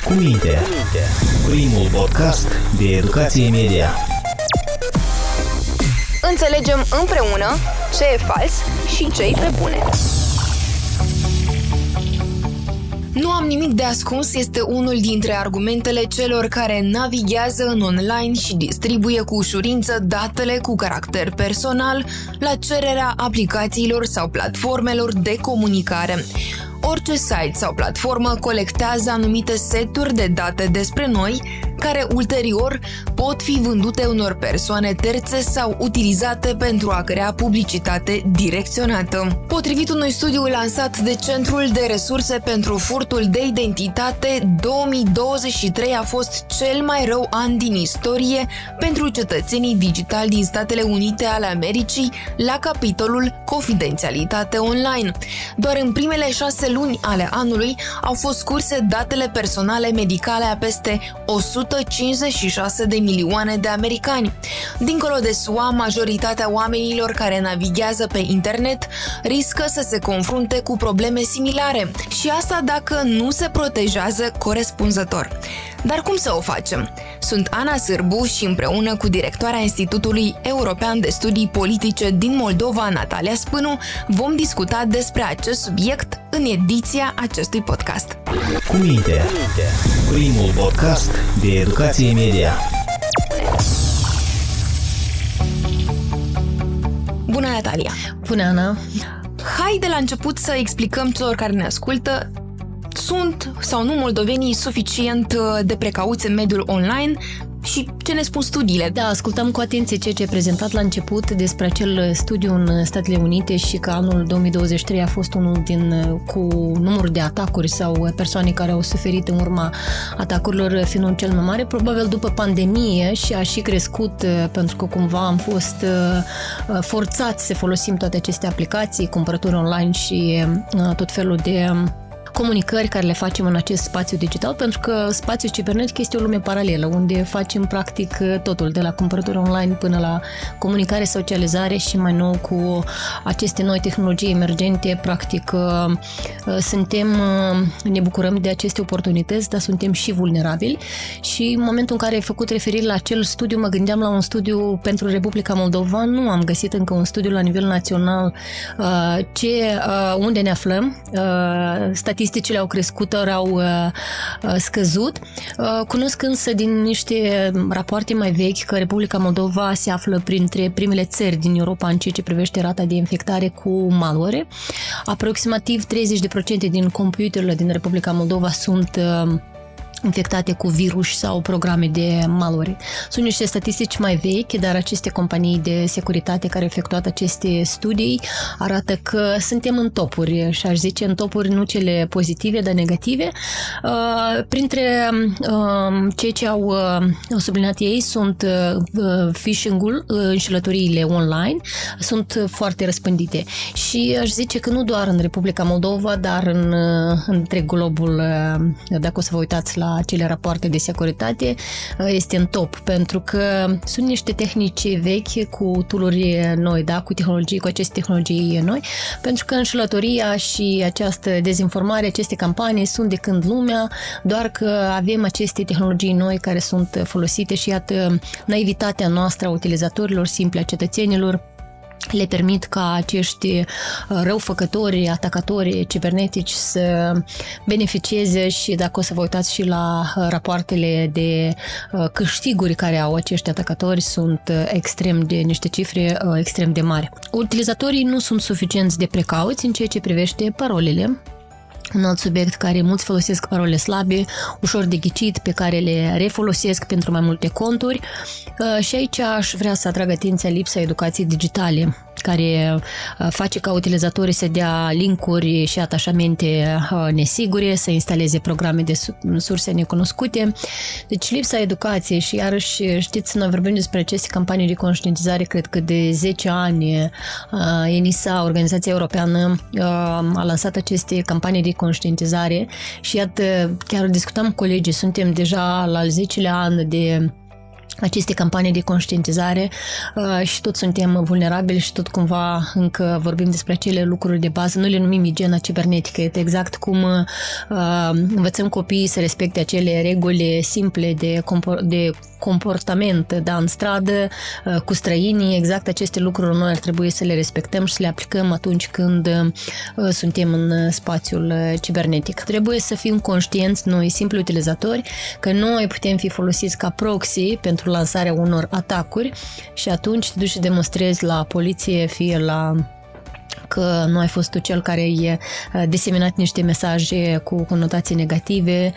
Cu minte. Primul podcast de educație media. Înțelegem împreună ce e fals și ce e pe bune. Nu am nimic de ascuns este unul dintre argumentele celor care navighează în online și distribuie cu ușurință datele cu caracter personal la cererea aplicațiilor sau platformelor de comunicare. Orice site sau platformă colectează anumite seturi de date despre noi, care ulterior pot fi vândute unor persoane terțe sau utilizate pentru a crea publicitate direcționată. Potrivit unui studiu lansat de Centrul de Resurse pentru Furtul de Identitate, 2023 a fost cel mai rău an din istorie pentru cetățenii digitali din Statele Unite ale Americii la capitolul Confidențialitate online. Doar în primele șase luni ale anului au fost curse datele personale medicale a peste 156 de milioane de americani. Dincolo de SUA, majoritatea oamenilor care navighează pe internet riscă să se confrunte cu probleme similare și asta dacă nu se protejează corespunzător. Dar cum să o facem? Sunt Ana Sârbu și împreună cu directoarea Institutului European de Studii Politice din Moldova, Natalia Spânu, vom discuta despre acest subiect în ediția acestui podcast. Cu minte. Primul podcast de educație media. Bună, Natalia! Bună, Ana! Hai de la început să explicăm celor care ne ascultă sunt sau nu moldovenii suficient uh, de precauți în mediul online și ce ne spun studiile. Da, ascultam cu atenție ceea ce ai prezentat la început despre acel studiu în Statele Unite și că anul 2023 a fost unul din cu număr de atacuri sau persoane care au suferit în urma atacurilor fiind cel mai mare, probabil după pandemie și a și crescut uh, pentru că cumva am fost uh, forțați să folosim toate aceste aplicații, cumpărături online și tot felul de comunicări care le facem în acest spațiu digital, pentru că spațiul cibernetic este o lume paralelă, unde facem practic totul, de la cumpărături online până la comunicare, socializare și mai nou cu aceste noi tehnologii emergente, practic uh, uh, suntem, uh, ne bucurăm de aceste oportunități, dar suntem și vulnerabili. Și în momentul în care ai făcut referire la acel studiu, mă gândeam la un studiu pentru Republica Moldova, nu am găsit încă un studiu la nivel național ce, unde ne aflăm, statistic statisticile au crescut, ori au uh, uh, scăzut. Uh, cunosc însă din niște rapoarte mai vechi că Republica Moldova se află printre primele țări din Europa în ceea ce privește rata de infectare cu malware. Aproximativ 30% din computerele din Republica Moldova sunt infectate cu virus sau programe de malware. Sunt niște statistici mai vechi, dar aceste companii de securitate care au efectuat aceste studii arată că suntem în topuri și aș zice în topuri nu cele pozitive, dar negative. Uh, printre uh, cei ce au uh, subliniat ei sunt phishing-ul, înșelătoriile online, sunt foarte răspândite și aș zice că nu doar în Republica Moldova, dar în întreg globul, dacă o să vă uitați la acele rapoarte de securitate uh, este în top, pentru că sunt niște tehnici vechi cu tooluri noi, da, cu tehnologii, cu aceste tehnologii noi, pentru că înșelătoria și această dezinformare, aceste campanii sunt de când lumea, doar că avem aceste tehnologii noi care sunt folosite și iată naivitatea noastră a utilizatorilor simple, a cetățenilor, le permit ca acești uh, răufăcători, atacatori cibernetici să beneficieze și dacă o să vă uitați și la uh, rapoartele de uh, câștiguri care au acești atacatori sunt extrem de niște cifre extrem de mari. Utilizatorii nu sunt suficienți de precauți în ceea ce privește parolele un alt subiect care mulți folosesc parole slabe, ușor de ghicit, pe care le refolosesc pentru mai multe conturi. Și aici aș vrea să atrag atenția lipsa educației digitale care uh, face ca utilizatorii să dea linkuri și atașamente uh, nesigure, să instaleze programe de surse necunoscute. Deci lipsa educației și iarăși știți, noi vorbim despre aceste campanii de conștientizare, cred că de 10 ani uh, ENISA, Organizația Europeană, a lansat aceste campanii de conștientizare. Și iată, chiar discutam cu colegii, suntem deja la al 10-lea an de aceste campanii de conștientizare uh, și tot suntem vulnerabili și tot cumva încă vorbim despre acele lucruri de bază, nu le numim igiena cibernetică, e exact cum uh, învățăm copiii să respecte acele reguli simple de, compor- de comportament da, în stradă, uh, cu străinii, exact aceste lucruri noi ar trebui să le respectăm și să le aplicăm atunci când uh, suntem în spațiul uh, cibernetic. Trebuie să fim conștienți noi, simpli utilizatori, că noi putem fi folosiți ca proxy pentru lansarea unor atacuri și atunci te duci și demonstrezi la poliție, fie la că nu ai fost tu cel care ai diseminat niște mesaje cu conotații negative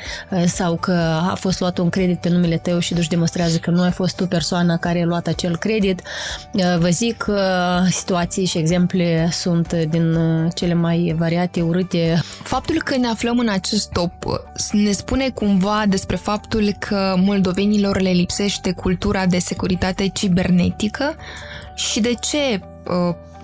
sau că a fost luat un credit pe numele tău și duci demonstrează că nu ai fost tu persoana care a luat acel credit. Vă zic că situații și exemple sunt din cele mai variate, urâte. Faptul că ne aflăm în acest top ne spune cumva despre faptul că moldovenilor le lipsește cultura de securitate cibernetică și de ce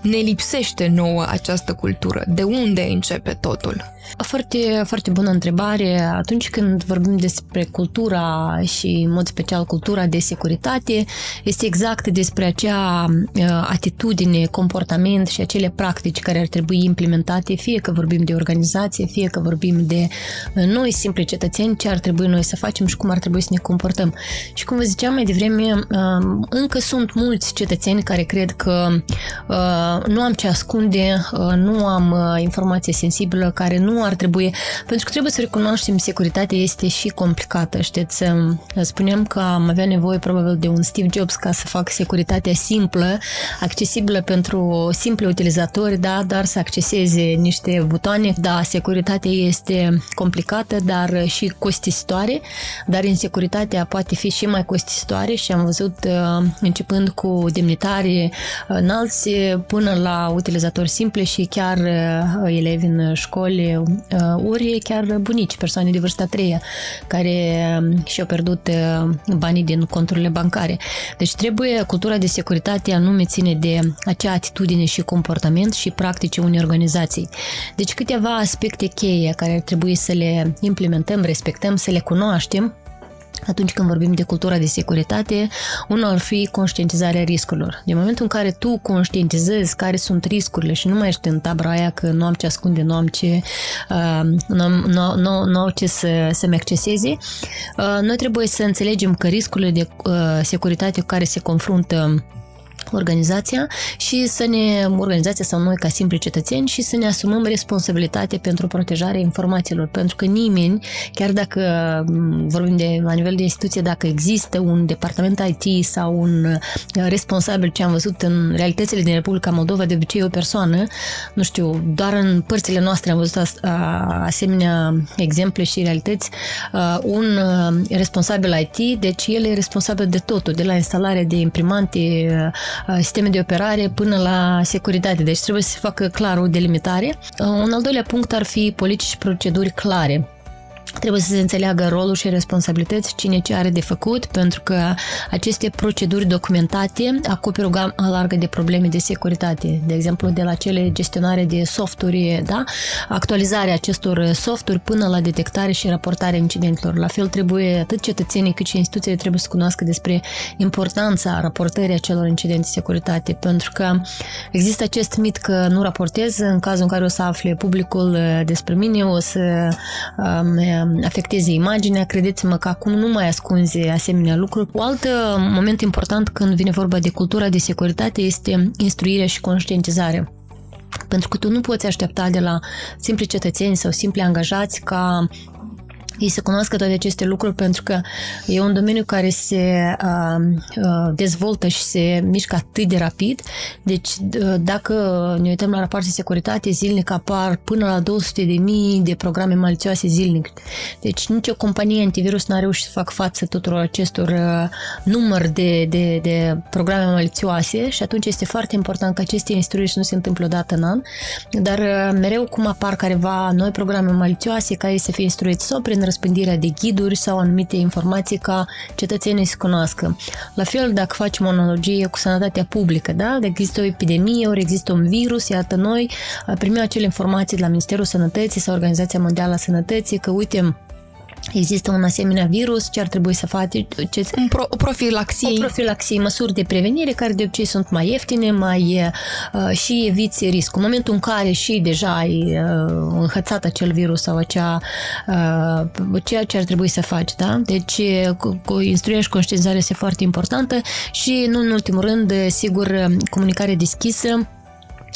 ne lipsește nouă această cultură? De unde începe totul? Foarte, foarte bună întrebare. Atunci când vorbim despre cultura și, în mod special, cultura de securitate, este exact despre acea uh, atitudine, comportament și acele practici care ar trebui implementate, fie că vorbim de organizație, fie că vorbim de uh, noi, simpli cetățeni, ce ar trebui noi să facem și cum ar trebui să ne comportăm. Și cum vă ziceam mai devreme, uh, încă sunt mulți cetățeni care cred că nu am ce ascunde, nu am informație sensibilă, care nu ar trebui, pentru că trebuie să recunoaștem, securitatea este și complicată, știți, spuneam că am avea nevoie probabil de un Steve Jobs ca să fac securitatea simplă, accesibilă pentru simple utilizatori, da, dar să acceseze niște butoane, da, securitatea este complicată, dar și costisitoare, dar insecuritatea poate fi și mai costisitoare și am văzut uh, începând cu demnitari uh, înalți până la utilizatori simple și chiar uh, elevi în școli Uh, ori chiar bunici, persoane de vârsta treia, care um, și-au pierdut uh, banii din conturile bancare. Deci trebuie cultura de securitate anume ține de acea atitudine și comportament și practice unei organizații. Deci câteva aspecte cheie care ar trebui să le implementăm, respectăm, să le cunoaștem atunci când vorbim de cultura de securitate, unul ar fi conștientizarea riscurilor. Din momentul în care tu conștientizezi care sunt riscurile și nu mai ești în tabra aia că nu am ce ascunde, nu am ce, uh, nu, nu, nu, nu ce să, să-mi acceseze, uh, noi trebuie să înțelegem că riscurile de uh, securitate cu care se confruntă organizația și să ne, organizația sau noi ca simpli cetățeni și să ne asumăm responsabilitate pentru protejarea informațiilor, pentru că nimeni, chiar dacă vorbim de la nivel de instituție, dacă există un departament IT sau un uh, responsabil ce am văzut în realitățile din Republica Moldova, de obicei o persoană, nu știu, doar în părțile noastre am văzut asemenea exemple și realități, uh, un uh, responsabil IT, deci el e responsabil de totul, de la instalarea de imprimante, Uh, sisteme de operare până la securitate. Deci trebuie să se facă clar o delimitare. Uh, un al doilea punct ar fi politici și proceduri clare Trebuie să se înțeleagă rolul și responsabilități, cine ce are de făcut, pentru că aceste proceduri documentate acoperă o gamă largă de probleme de securitate. De exemplu, de la cele gestionare de softuri, da? actualizarea acestor softuri până la detectare și raportarea incidentelor. La fel trebuie atât cetățenii cât și instituțiile trebuie să cunoască despre importanța raportării acelor incidente de securitate, pentru că există acest mit că nu raportez, în cazul în care o să afle publicul despre mine, o să um, afecteze imaginea, credeți-mă că acum nu mai ascunze asemenea lucruri. Un alt uh, moment important când vine vorba de cultura de securitate este instruirea și conștientizarea. Pentru că tu nu poți aștepta de la simpli cetățeni sau simpli angajați ca ei să cunoască toate aceste lucruri pentru că e un domeniu care se uh, uh, dezvoltă și se mișcă atât de rapid. Deci uh, dacă ne uităm la rapoarte de securitate, zilnic apar până la 200 de mii de programe malițioase zilnic. Deci nicio companie antivirus n-a reușit să facă față tuturor acestor uh, număr de, de, de programe malițioase și atunci este foarte important că aceste instruiri nu se întâmplă odată în an, dar uh, mereu cum apar careva noi programe malițioase care să fie instruiți sau prin răspândirea de ghiduri sau anumite informații ca cetățenii să cunoască. La fel, dacă facem o analogie cu sănătatea publică, da? Dacă există o epidemie, ori există un virus, iată noi primim acele informații de la Ministerul Sănătății sau Organizația Mondială a Sănătății că, uite, Există un asemenea virus, ce ar trebui să faci? Ce... Un pro, o profilaxie. O profilaxie, măsuri de prevenire care de obicei sunt mai ieftine, mai uh, și eviți riscul. În momentul în care și deja ai uh, înhățat acel virus sau acea, uh, ceea ce ar trebui să faci, da? Deci cu, cu instruirea și conștientizarea este foarte importantă și, nu în ultimul rând, sigur, comunicare deschisă,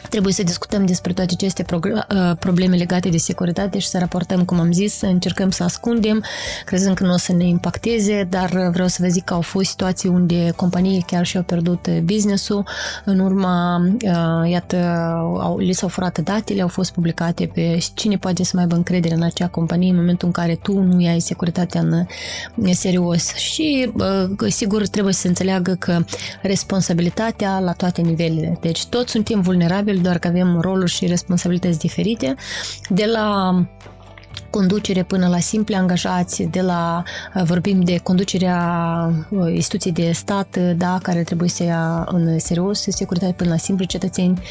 Trebuie să discutăm despre toate aceste uh, probleme legate de securitate și să raportăm, cum am zis, să încercăm să ascundem, crezând că nu o să ne impacteze, dar vreau să vă zic că au fost situații unde companii chiar și-au pierdut business-ul. În urma, uh, iată, au, li s-au furat datele, au fost publicate pe cine poate să mai aibă încredere în acea companie în momentul în care tu nu ai securitatea în, în serios. Și, uh, sigur, trebuie să se înțeleagă că responsabilitatea la toate nivelele. Deci toți suntem vulnerabili probabil doar că avem roluri și responsabilități diferite, de la conducere până la simple angajați, de la vorbim de conducerea uh, instituției de stat, da, care trebuie să ia în serios securitate până la simpli cetățeni.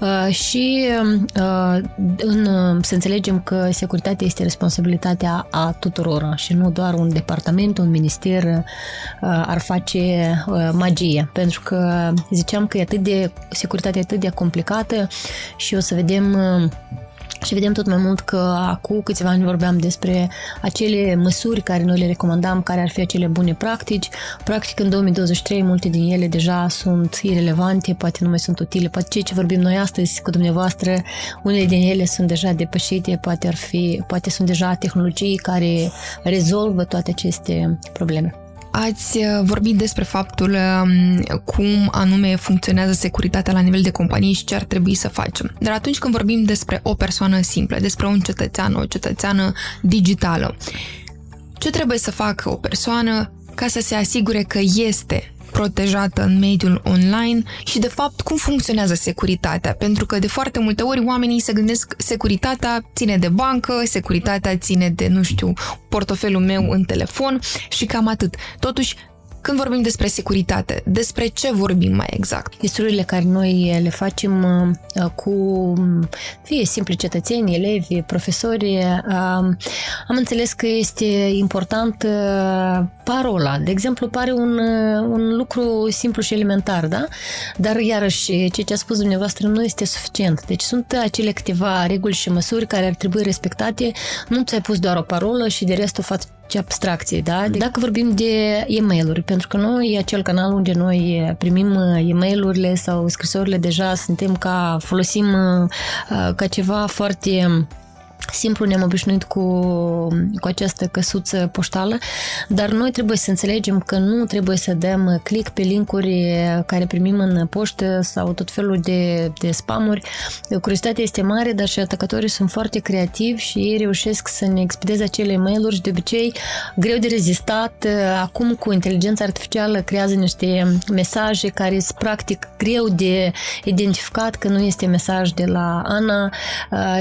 Uh, și uh, în, să înțelegem că securitatea este responsabilitatea a tuturor și nu doar un departament, un minister ar face magie, pentru că ziceam că e atât de securitatea e atât de complicată și o să vedem și vedem tot mai mult că acum câțiva ani vorbeam despre acele măsuri care noi le recomandam, care ar fi acele bune practici. Practic în 2023 multe din ele deja sunt irelevante, poate nu mai sunt utile, poate ceea ce vorbim noi astăzi cu dumneavoastră, unele din ele sunt deja depășite, poate, ar fi, poate sunt deja tehnologii care rezolvă toate aceste probleme. Ați uh, vorbit despre faptul um, cum anume funcționează securitatea la nivel de companie și ce ar trebui să facem. Dar atunci când vorbim despre o persoană simplă, despre un cetățean, o cetățeană digitală, ce trebuie să facă o persoană ca să se asigure că este protejată în mediul online și, de fapt, cum funcționează securitatea. Pentru că, de foarte multe ori, oamenii se gândesc securitatea ține de bancă, securitatea ține de, nu știu, portofelul meu în telefon și cam atât. Totuși, când vorbim despre securitate, despre ce vorbim mai exact? Instruirile care noi le facem uh, cu fie simpli cetățeni, elevi, profesori, uh, am înțeles că este important uh, parola. De exemplu, pare un, un lucru simplu și elementar, da? Dar, iarăși, ceea ce a spus dumneavoastră nu este suficient. Deci sunt acele câteva reguli și măsuri care ar trebui respectate. Nu ți-ai pus doar o parolă și de rest o faci abstracție, da? Dacă vorbim de e-mail-uri, pentru că noi, acel canal unde noi primim e-mail-urile sau scrisorile, deja suntem ca, folosim ca ceva foarte Simplu ne-am obișnuit cu, cu această căsuță poștală, dar noi trebuie să înțelegem că nu trebuie să dăm click pe linkuri care primim în poștă sau tot felul de, de spamuri. Curiozitatea este mare, dar și atacatorii sunt foarte creativi și ei reușesc să ne expedeze acele mail-uri și de obicei greu de rezistat. Acum cu inteligența artificială creează niște mesaje care sunt practic greu de identificat că nu este mesaj de la Ana.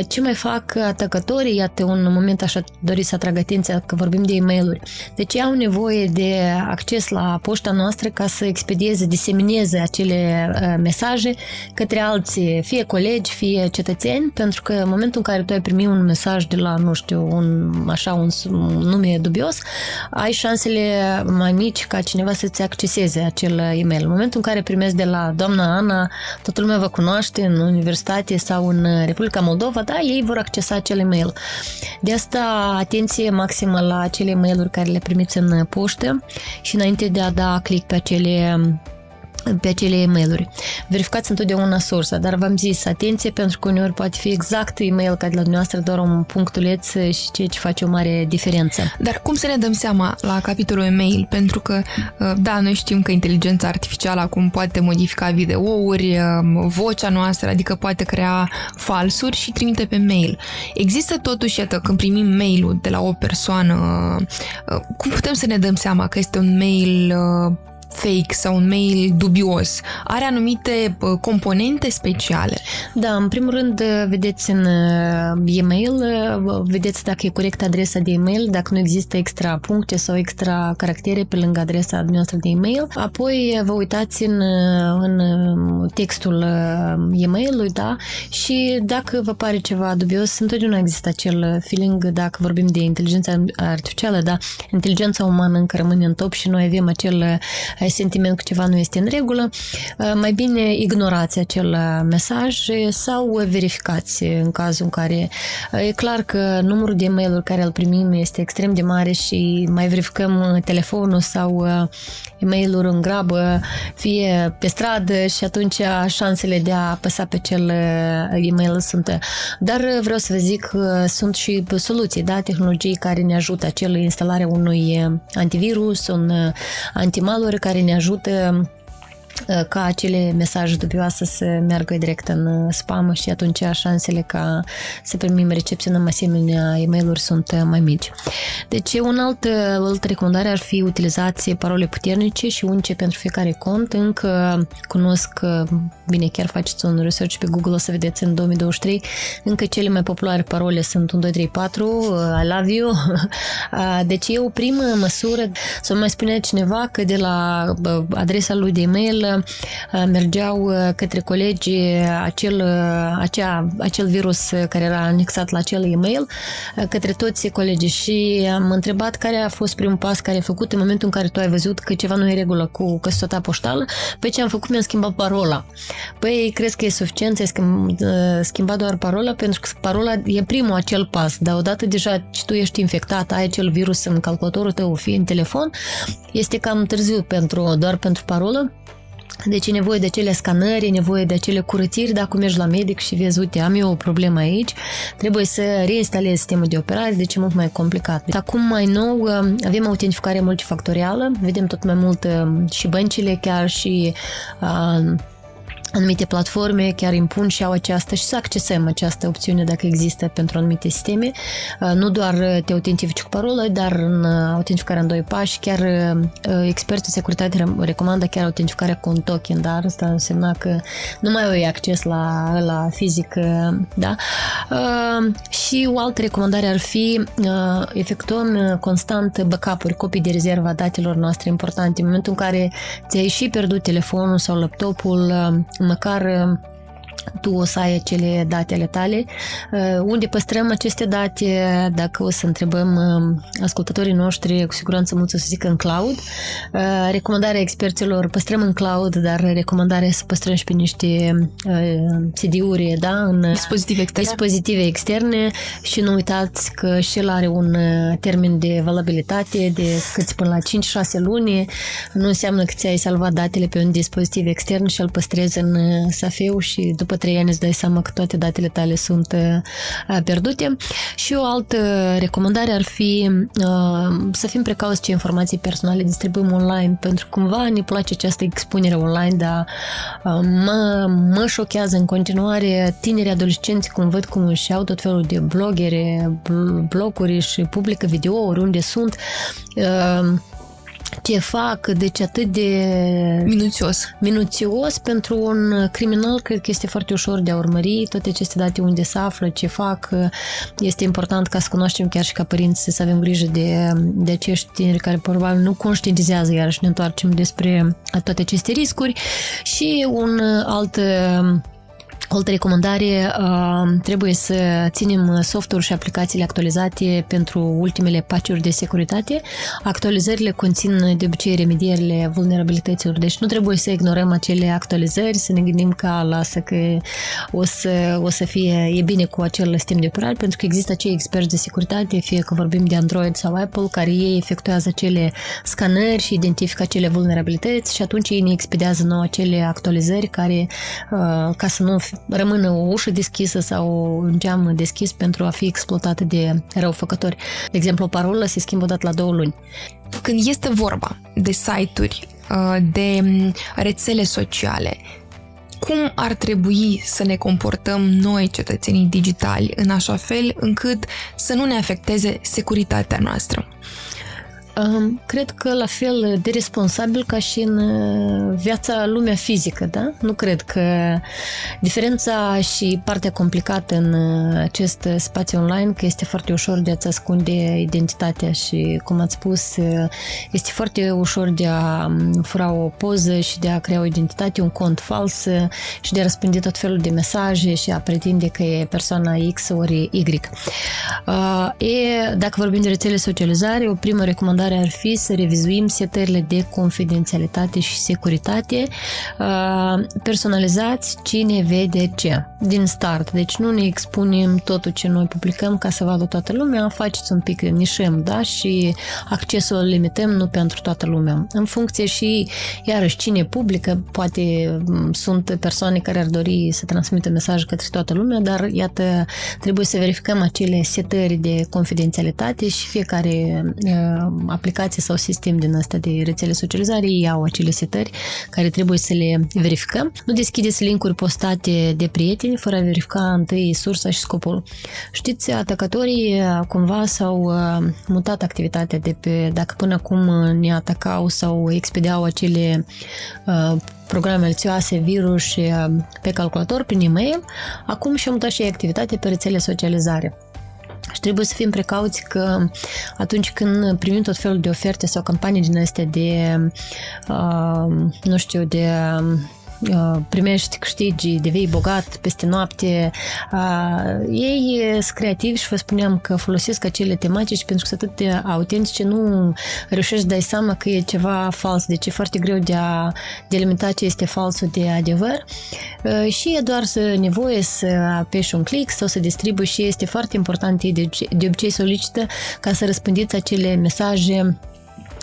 Ce mai fac atacatorii producătorii, iată un moment așa dori să atrag atenția că vorbim de e mail Deci au nevoie de acces la poșta noastră ca să expedieze, disemineze acele uh, mesaje către alții, fie colegi, fie cetățeni, pentru că în momentul în care tu ai primit un mesaj de la, nu știu, un, așa, un, un nume dubios, ai șansele mai mici ca cineva să-ți acceseze acel e-mail. În momentul în care primezi de la doamna Ana, toată lumea vă cunoaște în universitate sau în Republica Moldova, da, ei vor accesa acele mail. De asta, atenție maximă la acele mail-uri care le primiți în poștă și înainte de a da click pe acele pe acele e-mail-uri. Verificați întotdeauna sursa, dar v-am zis, atenție, pentru că uneori poate fi exact e-mail ca de la dumneavoastră, doar un punctuleț și ceea ce face o mare diferență. Dar cum să ne dăm seama la capitolul e-mail? Pentru că, uh, da, noi știm că inteligența artificială acum poate modifica videouri, uh, vocea noastră, adică poate crea falsuri și trimite pe mail. Există totuși, iată, când primim mail-ul de la o persoană, uh, cum putem să ne dăm seama că este un mail fake sau un mail dubios are anumite componente speciale? Da, în primul rând, vedeți în e-mail, vedeți dacă e corectă adresa de e-mail, dacă nu există extra puncte sau extra caractere pe lângă adresa dumneavoastră de e-mail. Apoi vă uitați în, în textul e-mailului, da, și dacă vă pare ceva dubios, întotdeauna există acel feeling, dacă vorbim de inteligența artificială, da, inteligența umană încă rămâne în top și noi avem acel sentiment că ceva nu este în regulă, mai bine ignorați acel mesaj sau verificați în cazul în care e clar că numărul de e-mail care îl primim este extrem de mare și mai verificăm telefonul sau e-mail-uri în grabă, fie pe stradă și atunci șansele de a apăsa pe cel e-mail sunt. Dar vreau să vă zic că sunt și soluții, da, tehnologii care ne ajută, acel instalarea unui antivirus, un antimalware care ne ajută Uh, ca acele mesaje dubioase să meargă direct în uh, spam și atunci șansele ca să primim recepționăm asemenea e mail sunt uh, mai mici. Deci un alt, o altă recomandare ar fi utilizați parole puternice și unice pentru fiecare cont. Încă cunosc, bine, chiar faceți un research pe Google, o să vedeți în 2023, încă cele mai populare parole sunt 1, 2, 3, 4, I love you. Deci e o primă măsură, să mai spune cineva că de la adresa lui de e-mail Uh, mergeau uh, către colegi acel, uh, acea, acel virus care era anexat la acel e-mail către toți colegii și am întrebat care a fost primul pas care ai făcut în momentul în care tu ai văzut că ceva nu e regulă cu căsătoria poștală. Pe ce am făcut? Mi-am schimbat parola. Păi, crezi că e suficient să schimbat doar parola? Pentru că parola e primul acel pas, dar odată deja ce tu ești infectat, ai acel virus în calculatorul tău, fie în telefon, este cam târziu pentru, doar pentru parolă deci e nevoie de acele scanări, e nevoie de acele curățiri. Dacă mergi la medic și vezi, uite, am eu o problemă aici, trebuie să reinstalezi sistemul de operare, deci e mult mai complicat. Acum, mai nou, uh, avem autentificare multifactorială, vedem tot mai mult uh, și băncile, chiar și uh, anumite platforme chiar impun și au această și să accesăm această opțiune dacă există pentru anumite sisteme. Uh, nu doar te autentifici cu parolă, dar în autentificarea în doi pași, chiar uh, experții de securitate recomandă chiar autentificarea cu un token, dar asta însemna că nu mai ai acces la, la fizic, uh, da? Și o altă recomandare ar fi efectuăm constant backup-uri, copii de rezervă a datelor noastre importante. În momentul în care ți-ai și pierdut telefonul sau laptopul, măcar tu o să ai acele date ale tale. Uh, unde păstrăm aceste date, dacă o să întrebăm uh, ascultătorii noștri, cu siguranță mulți o să zică în cloud. Uh, recomandarea experților, păstrăm în cloud, dar recomandarea să păstrăm și pe niște CD-uri, da, în dispozitive externe. dispozitive externe și nu uitați că și el are un termen de valabilitate de câți până la 5-6 luni. Nu înseamnă că ți-ai salvat datele pe un dispozitiv extern și îl păstrezi în safeu și după trei ani îți dai seama că toate datele tale sunt uh, pierdute. Și o altă recomandare ar fi uh, să fim precauți ce informații personale distribuim online, pentru că cumva ne place această expunere online, dar uh, mă, mă șochează în continuare tineri adolescenți cum văd cum își au tot felul de blogere, bloguri și publică videouri unde sunt ce fac, deci atât de minuțios. Minuțios pentru un criminal, cred că este foarte ușor de a urmări toate aceste date unde se află, ce fac. Este important ca să cunoaștem chiar și ca părinți să avem grijă de, de acești tineri care probabil nu conștientizează iarăși ne întoarcem despre toate aceste riscuri și un alt o altă recomandare, uh, trebuie să ținem softuri și aplicațiile actualizate pentru ultimele patch de securitate. Actualizările conțin de obicei remedierile vulnerabilităților, deci nu trebuie să ignorăm acele actualizări, să ne gândim că lasă că o să, o să fie, e bine cu acel sistem de operare, pentru că există acei experți de securitate, fie că vorbim de Android sau Apple, care ei efectuează acele scanări și identifică acele vulnerabilități și atunci ei ne expedează nouă acele actualizări care, uh, ca să nu rămână o ușă deschisă sau un geam deschis pentru a fi exploatate de răufăcători. De exemplu, o parolă se schimbă odată la două luni. Când este vorba de site-uri, uh, de mm, rețele sociale, cum ar trebui să ne comportăm noi, cetățenii digitali, în așa fel încât să nu ne afecteze securitatea noastră? Cred că la fel de responsabil ca și în uh, viața lumea fizică, da? Nu cred că diferența și partea complicată în uh, acest spațiu online că este foarte ușor de a-ți ascunde identitatea și, cum ați spus, uh, este foarte ușor de a um, fura o poză și de a crea o identitate, un cont fals și de a răspunde tot felul de mesaje și a pretinde că e persoana X ori Y. E, dacă vorbim de rețele socializare, o primă recomandare ar fi să revizuim setările de confidențialitate și securitate. Personalizați cine vede ce din start. Deci nu ne expunem totul ce noi publicăm ca să vadă toată lumea, faceți un pic nișem, da? Și accesul îl limităm nu pentru toată lumea. În funcție și, iarăși, cine publică, poate sunt persoane care ar dori să transmită mesaj către toată lumea, dar iată, trebuie să verificăm acele setări de confidențialitate și fiecare uh, aplicație sau sistem din asta de rețele socializare iau acele setări care trebuie să le verificăm. Nu deschideți linkuri postate de prieteni fără a verifica întâi sursa și scopul. Știți, atacatorii uh, cumva s-au uh, mutat activitatea de pe, dacă până acum ne atacau sau expediau acele uh, programe alțioase, virus pe calculator, prin e-mail, acum și-au mutat și activitate pe rețele socializare. Și trebuie să fim precauți că atunci când primim tot felul de oferte sau campanii din astea de, uh, nu știu, de Uh, primești câștigi, devii bogat peste noapte. Uh, ei sunt creativi și vă spuneam că folosesc acele tematici pentru că sunt atât de autentice, nu reușești să dai seama că e ceva fals, deci e foarte greu de a delimita ce este falsul de adevăr uh, și e doar să nevoie să apeși un click sau să distribui și este foarte important, de, de obicei solicită ca să răspândiți acele mesaje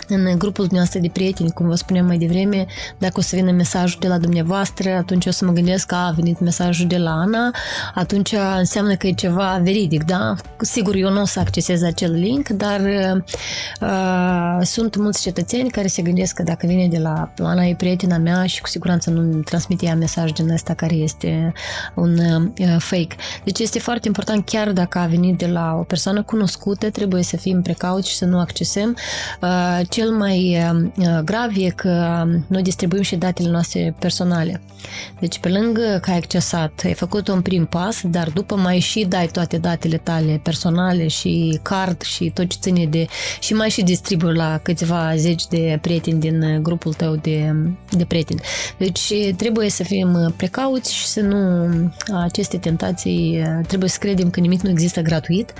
în grupul dumneavoastră de prieteni, cum vă spuneam mai devreme, dacă o să vină mesajul de la dumneavoastră, atunci o să mă gândesc că a venit mesajul de la Ana, atunci înseamnă că e ceva veridic, da? Sigur, eu nu o să accesez acel link, dar uh, sunt mulți cetățeni care se gândesc că dacă vine de la Ana e prietena mea și cu siguranță nu transmite ea mesaj din ăsta care este un uh, fake. Deci este foarte important, chiar dacă a venit de la o persoană cunoscută, trebuie să fim precauți și să nu accesăm. Uh, cel mai uh, grav e că noi distribuim și datele noastre personale. Deci pe lângă că ai accesat, ai făcut un prim pas, dar după mai și dai toate datele tale personale și card și tot ce ține de... și mai și distribui la câțiva zeci de prieteni din grupul tău de, de prieteni. Deci trebuie să fim precauți și să nu aceste tentații, trebuie să credem că nimic nu există gratuit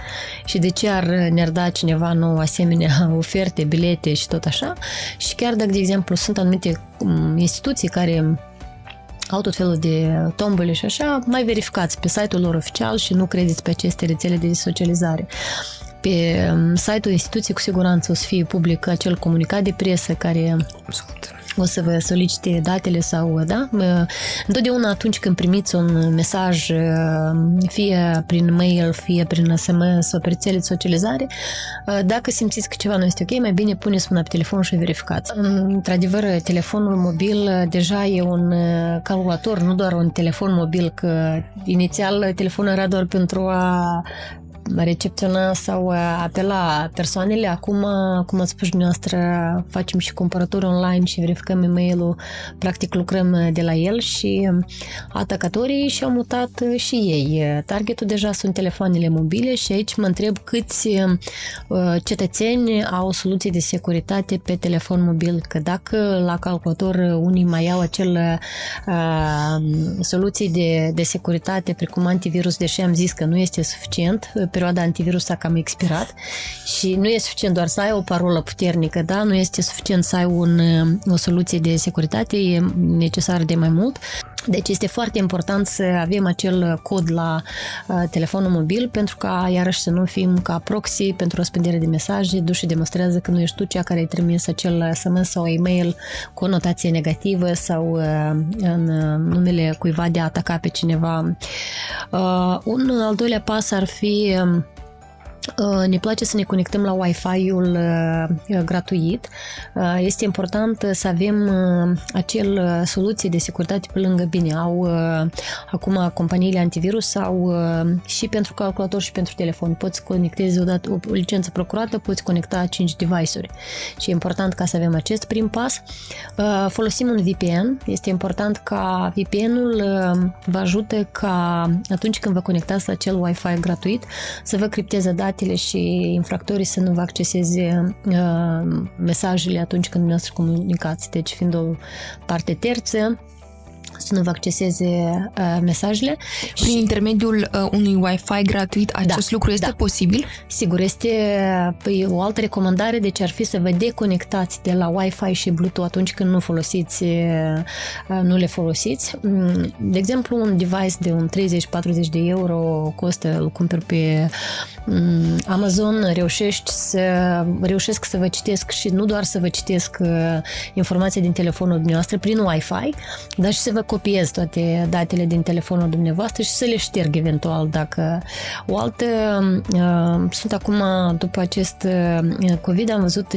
și de ce ar ne-ar da cineva nou asemenea oferte, bilete și tot așa. Și chiar dacă, de exemplu, sunt anumite mm, instituții care au tot felul de tombole și așa, mai verificați pe site-ul lor oficial și nu credeți pe aceste rețele de socializare. Pe mm, site-ul instituției cu siguranță o să fie public acel comunicat de presă care Absolut o să vă solicite datele sau, da? Întotdeauna atunci când primiți un mesaj, fie prin mail, fie prin SMS sau pe rețele de socializare, dacă simțiți că ceva nu este ok, mai bine puneți mâna pe telefon și verificați. Într-adevăr, telefonul mobil deja e un calculator, nu doar un telefon mobil, că inițial telefonul era doar pentru a recepționa sau apela persoanele. Acum, cum ați spus dumneavoastră, facem și cumpărături online și verificăm e-mail-ul, practic lucrăm de la el și atacatorii și-au mutat și ei. Targetul deja sunt telefoanele mobile și aici mă întreb câți uh, cetățeni au soluții de securitate pe telefon mobil, că dacă la calculator unii mai au acel uh, soluții de, de securitate precum antivirus, deși am zis că nu este suficient, perioada antivirus a cam expirat și nu e suficient doar să ai o parolă puternică, da? nu este suficient să ai un, o soluție de securitate, e necesar de mai mult. Deci este foarte important să avem acel cod la uh, telefonul mobil pentru ca iarăși să nu fim ca proxy pentru răspândire de mesaje, duși demonstrează că nu ești tu cea care ai trimis acel SMS sau e-mail cu o notație negativă sau uh, în numele cuiva de a ataca pe cineva. Uh, un al doilea pas ar fi Uh, ne place să ne conectăm la Wi-Fi-ul uh, gratuit. Uh, este important să avem acel soluție de securitate pe lângă bine. Au acum companiile antivirus sau și pentru calculator și pentru telefon. Poți conectezi odată o licență procurată, poți conecta 5 device-uri. Și e important ca să avem acest prim pas. Folosim un VPN. Este important ca VPN-ul vă ajută ca atunci când vă conectați la acel Wi-Fi gratuit să vă cripteze date datele și infractorii să nu vă acceseze uh, mesajele atunci când dumneavoastră comunicați. Deci fiind o parte terță, să nu vă acceseze uh, mesajele. Prin și... intermediul uh, unui Wi-Fi gratuit, acest da, lucru este da. posibil? Sigur, este păi, o altă recomandare, deci ar fi să vă deconectați de la Wi-Fi și Bluetooth atunci când nu folosiți, uh, nu le folosiți. Mm, de exemplu, un device de un 30-40 de euro costă, îl cumperi pe mm, Amazon, reușești să, reușesc să vă citesc și nu doar să vă citesc uh, informația din telefonul dumneavoastră prin Wi-Fi, dar și să vă copiez toate datele din telefonul dumneavoastră și să le șterg eventual dacă o altă... Uh, sunt acum, după acest uh, COVID, am văzut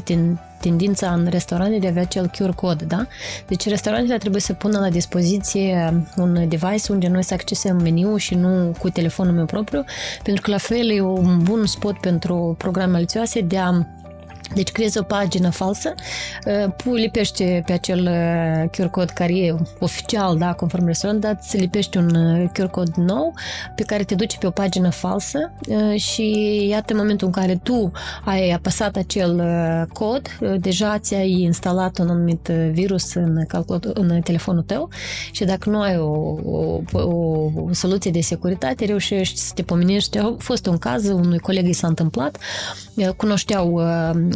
tendința în restaurante de a avea acel QR code, da? Deci restaurantele trebuie să pună la dispoziție un device unde noi să accesăm meniu și nu cu telefonul meu propriu, pentru că la fel e un bun spot pentru programe alițioase de a deci creezi o pagină falsă, uh, lipește pe acel uh, QR code care e oficial, da, conform restaurant, dar îți lipești un uh, QR code nou pe care te duce pe o pagină falsă și iată momentul în care tu ai apăsat acel cod, deja ți-ai instalat un anumit virus în, în telefonul tău și dacă nu ai o, o, o, o soluție de securitate, reușești să te pomenești. A fost un caz, unui coleg i s-a întâmplat, cunoșteau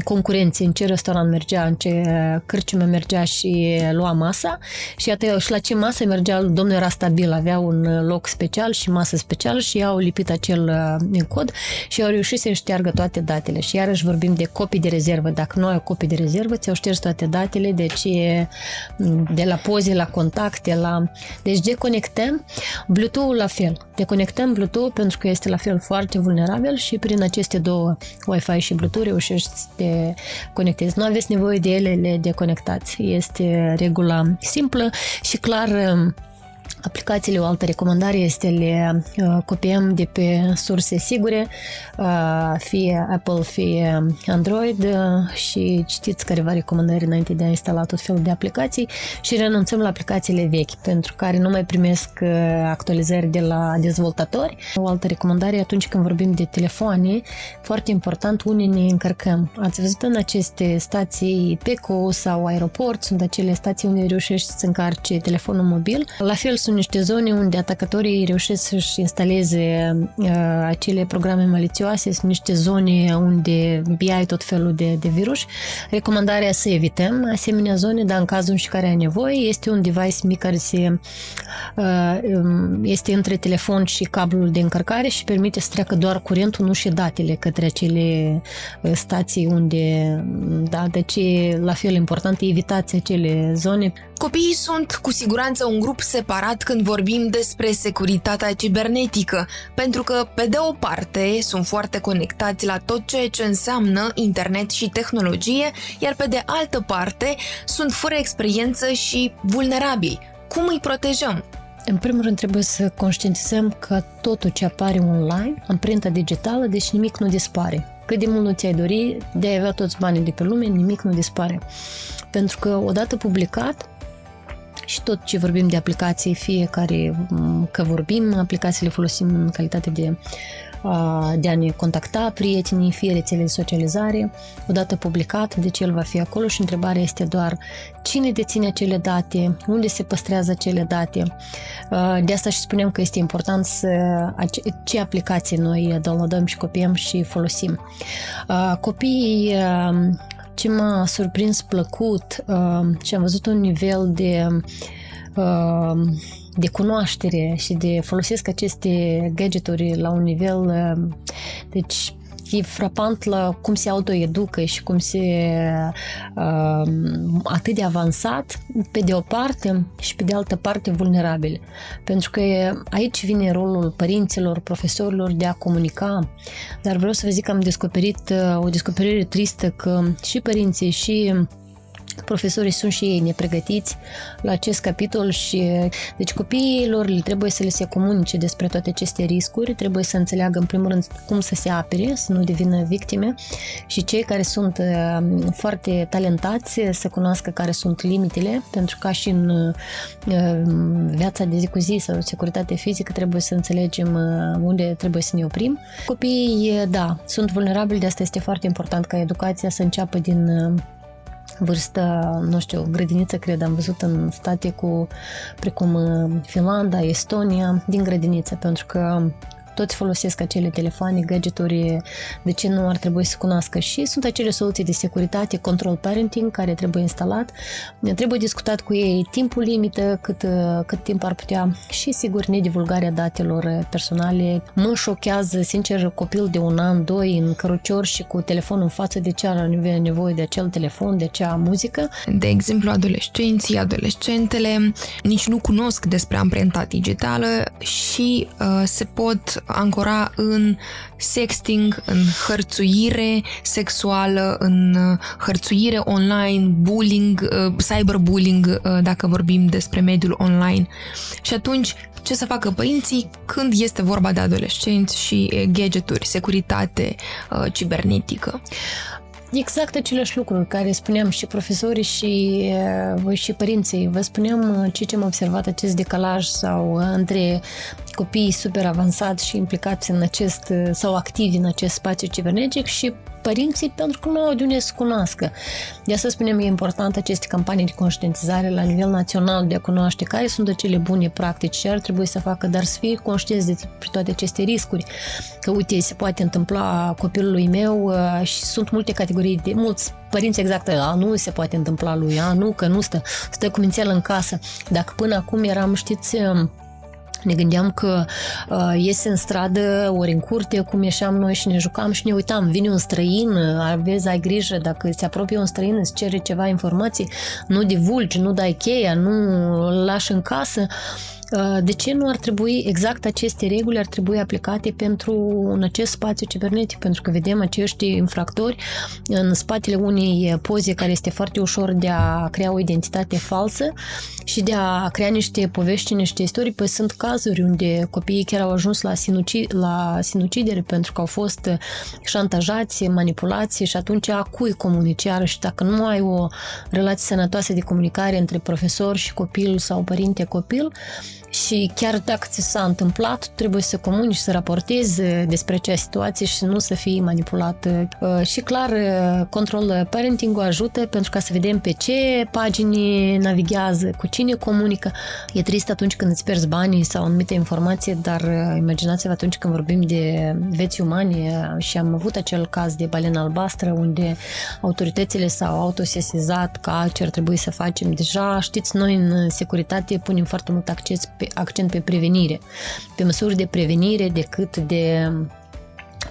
concurenții în ce restaurant mergea, în ce cârciumă mergea și lua masa și iată și la ce masă mergea, domnul era stabil, avea un loc special și masă special și au lipit acel uh, cod și au reușit să șteargă toate datele și iarăși vorbim de copii de rezervă. Dacă nu ai o copie de rezervă, ți-au șters toate datele, deci de la poze, la contacte, la... Deci deconectăm Bluetooth la fel. Deconectăm Bluetooth pentru că este la fel foarte vulnerabil și prin aceste două Wi-Fi și Bluetooth reușești să te conectezi. Nu aveți nevoie de ele, le deconectați. Este regula simplă și clar Aplicațiile, o altă recomandare este le uh, copiem de pe surse sigure, uh, fie Apple, fie Android uh, și citiți careva recomandări înainte de a instala tot felul de aplicații și renunțăm la aplicațiile vechi pentru care nu mai primesc actualizări de la dezvoltatori. O altă recomandare atunci când vorbim de telefoane, foarte important, unii ne încărcăm. Ați văzut în aceste stații PECO sau aeroport, sunt acele stații unde reușești să încarci telefonul mobil. La fel sunt niște zone unde atacatorii reușesc să-și instaleze uh, acele programe malițioase, sunt niște zone unde ai tot felul de, de virus. Recomandarea să evităm asemenea zone, dar în cazul în care ai nevoie, este un device mic care se, uh, um, este între telefon și cablul de încărcare și permite să treacă doar curentul, nu și datele către acele uh, stații unde, da, deci la fel important, evitați acele zone. Copiii sunt cu siguranță un grup separat când vorbim despre securitatea cibernetică, pentru că, pe de o parte, sunt foarte conectați la tot ceea ce înseamnă internet și tehnologie, iar pe de altă parte, sunt fără experiență și vulnerabili. Cum îi protejăm? În primul rând trebuie să conștientizăm că totul ce apare online, amprenta digitală, deci nimic nu dispare. Cât de mult nu ți-ai dori de a avea toți banii de pe lume, nimic nu dispare. Pentru că odată publicat, și tot ce vorbim de aplicații, fiecare că vorbim, aplicațiile folosim în calitate de, de a ne contacta prietenii, fie rețele de socializare, odată publicat, deci el va fi acolo și întrebarea este doar cine deține acele date, unde se păstrează acele date. De asta și spunem că este important să ce aplicații noi downloadăm și copiem și folosim. Copiii ce m-a surprins plăcut uh, și am văzut un nivel de uh, de cunoaștere și de folosesc aceste gadgeturi la un nivel uh, deci e frapant la cum se autoeducă și cum se uh, atât de avansat, pe de o parte și pe de altă parte vulnerabil. Pentru că aici vine rolul părinților, profesorilor de a comunica. Dar vreau să vă zic că am descoperit uh, o descoperire tristă că și părinții și profesorii sunt și ei nepregătiți la acest capitol și deci copiilor le trebuie să le se comunice despre toate aceste riscuri, trebuie să înțeleagă în primul rând cum să se apere, să nu devină victime și cei care sunt uh, foarte talentați să cunoască care sunt limitele, pentru că și în uh, viața de zi cu zi sau securitate fizică trebuie să înțelegem uh, unde trebuie să ne oprim. Copiii, da, sunt vulnerabili, de asta este foarte important ca educația să înceapă din vârstă, nu știu, grădiniță, cred, am văzut în state cu, precum uh, Finlanda, Estonia, din grădiniță, pentru că toți folosesc acele telefoane, gadgeturi, de ce nu ar trebui să cunoască și sunt acele soluții de securitate, control parenting care trebuie instalat, trebuie discutat cu ei timpul limită, cât, cât timp ar putea și sigur nedivulgarea datelor personale. Mă șochează, sincer, copil de un an, doi în cărucior și cu telefonul în față, de ce are nevoie de acel telefon, de cea muzică. De exemplu, adolescenții, adolescentele nici nu cunosc despre amprenta digitală și uh, se pot ancora în sexting, în hărțuire sexuală, în uh, hărțuire online, bullying, uh, cyberbullying, uh, dacă vorbim despre mediul online. Și atunci, ce să facă părinții când este vorba de adolescenți și gadgeturi, securitate cibernetică? Exact aceleași lucruri care spuneam și profesorii și, și părinții. Vă spuneam ce ce am observat acest decalaj sau între copiii super avansați și implicați în acest, sau activi în acest spațiu cibernetic și părinții pentru că nu au de unde să cunoască. De asta spunem, e important aceste campanii de conștientizare la nivel național de a cunoaște care sunt acele bune practici ce ar trebui să facă, dar să fie conștienți de toate aceste riscuri. Că, uite, se poate întâmpla copilului meu uh, și sunt multe categorii de mulți părinți exact, a, nu se poate întâmpla lui, a, nu, că nu stă, stă cu mințel în casă. Dacă până acum eram, știți, um, ne gândeam că uh, iese în stradă, ori în curte, cum ieșeam noi și ne jucam și ne uitam, vine un străin, aveți, ai grijă, dacă se apropie un străin, îți cere ceva informații, nu divulgi, nu dai cheia, nu îl lași în casă. Uh, Uh, de ce nu ar trebui exact aceste reguli ar trebui aplicate pentru în acest spațiu cibernetic? Pentru că vedem acești infractori în spatele unei poze care este foarte ușor de a crea o identitate falsă și de a crea niște povești, niște istorii. Păi sunt cazuri unde copiii chiar au ajuns la, sinuci, la sinucidere pentru că au fost șantajați, manipulați și atunci a cui comuniceară și dacă nu ai o relație sănătoasă de comunicare între profesor și copil sau părinte-copil, și chiar dacă ți s-a întâmplat, trebuie să comunici, să raportezi despre acea situație și nu să fii manipulat. Uh, și clar, uh, control parenting ajută pentru ca să vedem pe ce pagini navighează, cu cine comunică. E trist atunci când îți pierzi banii sau anumite informații, dar uh, imaginați-vă atunci când vorbim de vieți umane și am avut acel caz de balena albastră unde autoritățile s-au autosesizat ca ce ar trebui să facem. Deja, știți, noi în securitate punem foarte mult acces pe, accent pe prevenire, pe măsuri de prevenire decât de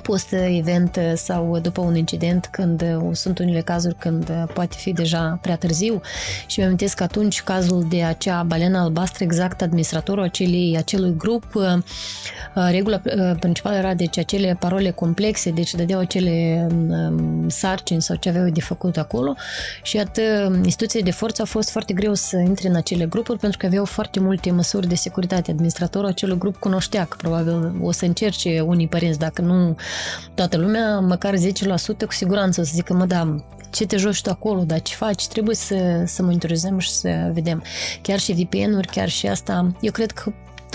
post-event sau după un incident când sunt unele cazuri când poate fi deja prea târziu. Și mi-am că atunci cazul de acea balenă albastră, exact administratorul acelui, acelui grup, regula principală era deci acele parole complexe, deci dădeau acele sarcini sau ce aveau de făcut acolo. Și atât instituțiile de forță a fost foarte greu să intre în acele grupuri pentru că aveau foarte multe măsuri de securitate. Administratorul acelui grup cunoștea că probabil o să încerce unii părinți dacă nu toată lumea, măcar 10% cu siguranță o să zică, mă, da, ce te joci tu acolo, dar ce faci, trebuie să, să monitorizăm și să vedem. Chiar și VPN-uri, chiar și asta, eu cred că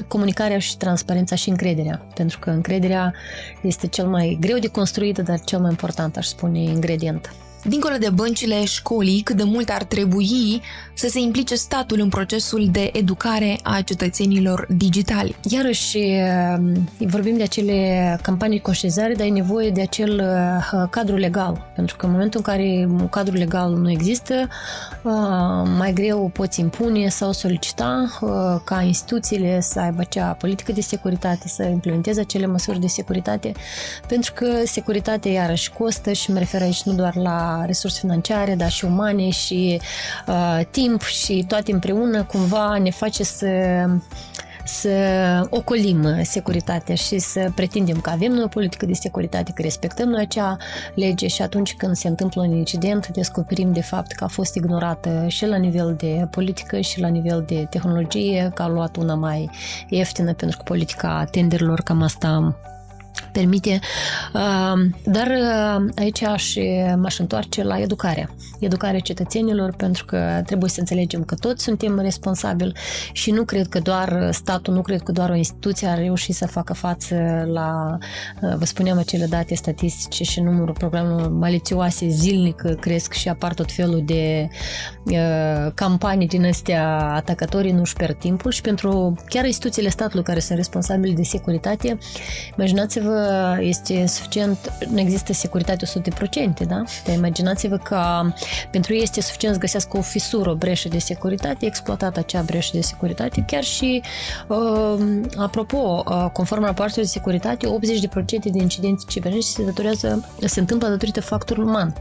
comunicarea și transparența și încrederea, pentru că încrederea este cel mai greu de construit, dar cel mai important, aș spune, ingredient. Dincolo de băncile școlii, cât de mult ar trebui să se implice statul în procesul de educare a cetățenilor digitali. Iarăși, vorbim de acele campanii de conștientizare, dar e nevoie de acel uh, cadru legal. Pentru că în momentul în care un cadru legal nu există, uh, mai greu poți impune sau solicita uh, ca instituțiile să aibă acea politică de securitate, să implementeze acele măsuri de securitate, pentru că securitatea iarăși costă și mă refer aici nu doar la resurse financiare, dar și umane și uh, timp și toate împreună cumva ne face să să ocolim securitatea și să pretindem că avem noi o politică de securitate, că respectăm noi acea lege și atunci când se întâmplă un incident, descoperim de fapt că a fost ignorată și la nivel de politică și la nivel de tehnologie, că a luat una mai ieftină pentru că politica tenderilor cam asta permite. Dar aici aș, m-aș întoarce la educarea. Educarea cetățenilor, pentru că trebuie să înțelegem că toți suntem responsabili și nu cred că doar statul, nu cred că doar o instituție a reușit să facă față la, vă spuneam, acele date statistice și numărul programelor malițioase zilnic cresc și apar tot felul de campanii din astea atacatorii nu-și pierd timpul și pentru chiar instituțiile statului care sunt responsabile de securitate, imaginați-vă este suficient, nu există securitate 100%, da? Dar imaginați-vă că pentru ei este suficient să găsească o fisură, o breșă de securitate, exploatat acea breșă de securitate, chiar și, uh, apropo, uh, conform rapoartului de securitate, 80% din incidente cibernetice se datorează, se întâmplă datorită factorului uman.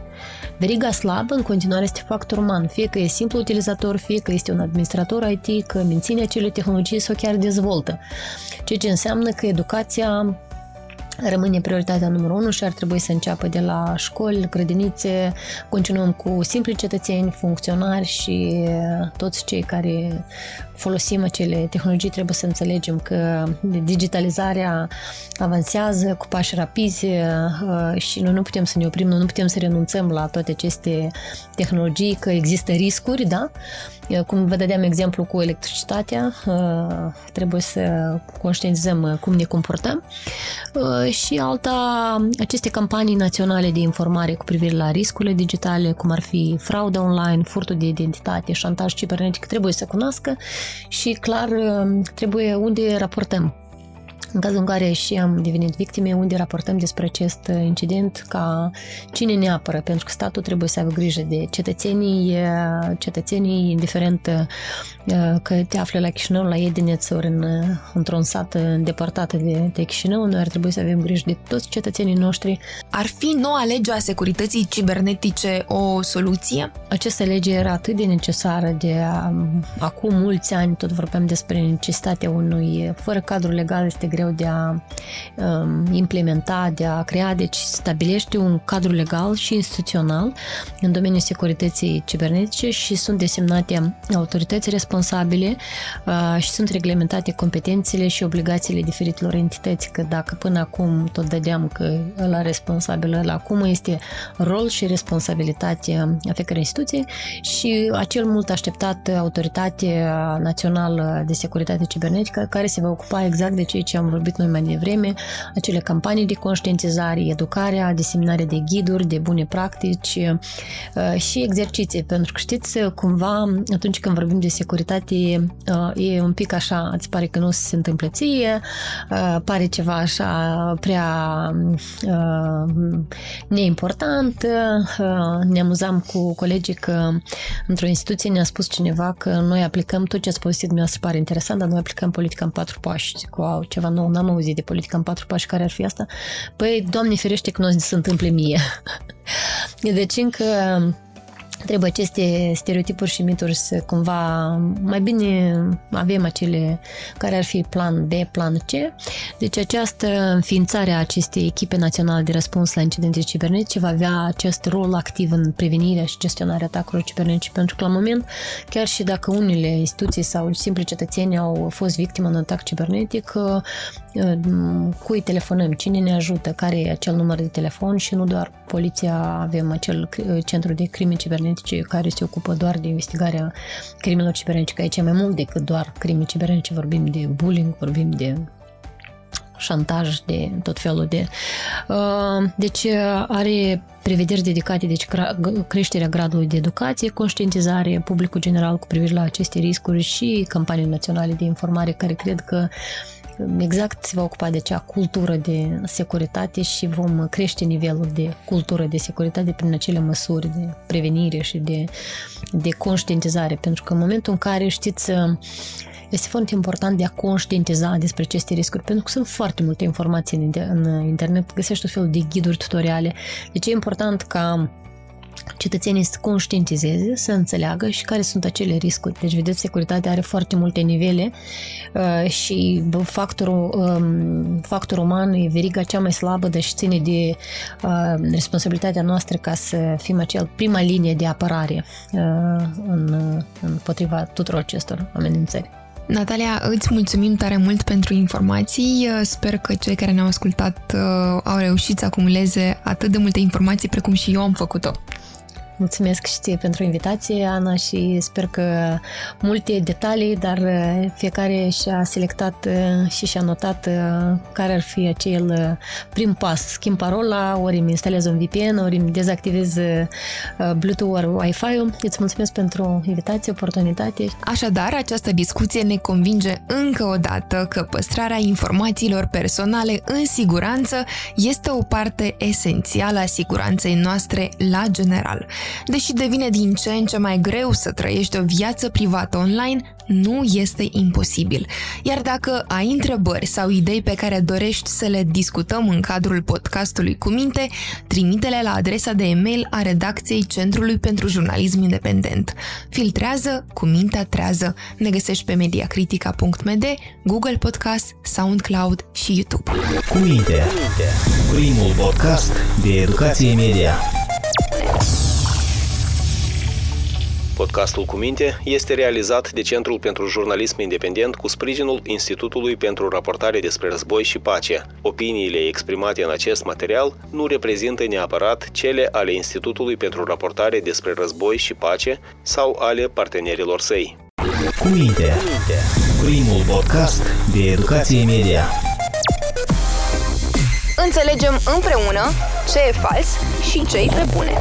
Veriga slabă în continuare este factor uman, fie că e simplu utilizator, fie că este un administrator IT, că menține acele tehnologii sau chiar dezvoltă. Ceea ce înseamnă că educația rămâne prioritatea numărul unu și ar trebui să înceapă de la școli, grădinițe, continuăm cu simpli cetățeni, funcționari și toți cei care folosim acele tehnologii trebuie să înțelegem că digitalizarea avansează cu pași rapizi uh, și noi nu putem să ne oprim, noi nu putem să renunțăm la toate aceste tehnologii, că există riscuri, da? Cum vă dădeam exemplu cu electricitatea, uh, trebuie să conștientizăm cum ne comportăm uh, și alta, aceste campanii naționale de informare cu privire la riscurile digitale, cum ar fi frauda online, furtul de identitate, șantaj cibernetic, trebuie să cunoască și clar trebuie unde raportăm în cazul în care și am devenit victime, unde raportăm despre acest incident ca cine ne apără, pentru că statul trebuie să aibă grijă de cetățenii, cetățenii, indiferent că te afli la Chișinău, la Edineț, ori în, într-un sat îndepărtat de, de Chișinău, noi ar trebui să avem grijă de toți cetățenii noștri. Ar fi noua lege a securității cibernetice o soluție? Această lege era atât de necesară de a, acum mulți ani, tot vorbeam despre necesitatea unui, fără cadru legal este greu de a um, implementa, de a crea, deci stabilește un cadru legal și instituțional în domeniul securității cibernetice și sunt desemnate autorități responsabile uh, și sunt reglementate competențele și obligațiile diferitelor entități, că dacă până acum tot dădeam că ăla responsabil, ăla acum este rol și responsabilitatea a fiecărei instituții și acel mult așteptat autoritate națională de securitate cibernetică care se va ocupa exact de ceea ce am vorbit noi mai devreme, acele campanii de conștientizare, educarea, diseminarea de ghiduri, de bune practici uh, și exerciții, pentru că știți, cumva, atunci când vorbim de securitate, uh, e un pic așa, îți pare că nu se întâmplă ție, uh, pare ceva așa prea neimportant. Ne amuzam cu colegii că într-o instituție ne-a spus cineva că noi aplicăm tot ce ați povestit dumneavoastră pare interesant, dar noi aplicăm politica în patru pași. Zic, wow, ceva nou, n-am auzit de politică în patru pași, care ar fi asta? Păi, Doamne ferește că nu se întâmple mie. deci încă trebuie aceste stereotipuri și mituri să cumva mai bine avem acele care ar fi plan B, plan C. Deci această înființare a acestei echipe naționale de răspuns la incidente cibernetice va avea acest rol activ în prevenirea și gestionarea atacurilor cibernetice, pentru că la moment, chiar și dacă unele instituții sau simpli cetățeni au fost victime în atac cibernetic, cui telefonăm, cine ne ajută, care e acel număr de telefon? Și nu doar poliția, avem acel centru de crime cibernetice care se ocupă doar de investigarea crimelor cibernetice, aici e mai mult decât doar crime cibernetice, vorbim de bullying, vorbim de șantaj, de tot felul de... Uh, deci are prevederi dedicate, deci creșterea gradului de educație, conștientizare publicul general cu privire la aceste riscuri și campanii naționale de informare care cred că exact se va ocupa de acea cultură de securitate și vom crește nivelul de cultură de securitate prin acele măsuri de prevenire și de, de conștientizare. Pentru că în momentul în care, știți, este foarte important de a conștientiza despre aceste riscuri, pentru că sunt foarte multe informații în internet, găsești tot felul de ghiduri tutoriale. Deci e important ca cetățenii să conștientizeze, să înțeleagă și care sunt acele riscuri. Deci, vedeți, securitatea are foarte multe nivele uh, și factorul, um, factorul uman e veriga cea mai slabă, deci ține de uh, responsabilitatea noastră ca să fim acel prima linie de apărare uh, în, împotriva tuturor acestor amenințări. Natalia, îți mulțumim tare mult pentru informații. Sper că cei care ne-au ascultat au reușit să acumuleze atât de multe informații precum și eu am făcut-o. Mulțumesc și ție pentru invitație, Ana, și sper că multe detalii, dar uh, fiecare și-a selectat uh, și și-a notat uh, care ar fi acel prim pas. Schimb parola, ori îmi instalez un VPN, ori îmi dezactivez Bluetooth ori Wi-Fi-ul. Îți mulțumesc pentru invitație, oportunitate. Așadar, această discuție ne convinge încă o dată că păstrarea informațiilor personale în siguranță este o parte esențială a siguranței noastre la general. Deși devine din ce în ce mai greu să trăiești o viață privată online, nu este imposibil. Iar dacă ai întrebări sau idei pe care dorești să le discutăm în cadrul podcastului cu minte, trimite-le la adresa de e-mail a redacției Centrului pentru Jurnalism Independent. Filtrează cu mintea trează. Ne găsești pe mediacritica.md, Google Podcast, SoundCloud și YouTube. Cu minte, primul podcast de educație media. Podcastul cu minte este realizat de Centrul pentru Jurnalism Independent cu sprijinul Institutului pentru Raportare despre Război și Pace. Opiniile exprimate în acest material nu reprezintă neapărat cele ale Institutului pentru Raportare despre Război și Pace sau ale partenerilor săi. Cu minte, primul podcast de educație media. Înțelegem împreună ce e fals și ce e pe bune.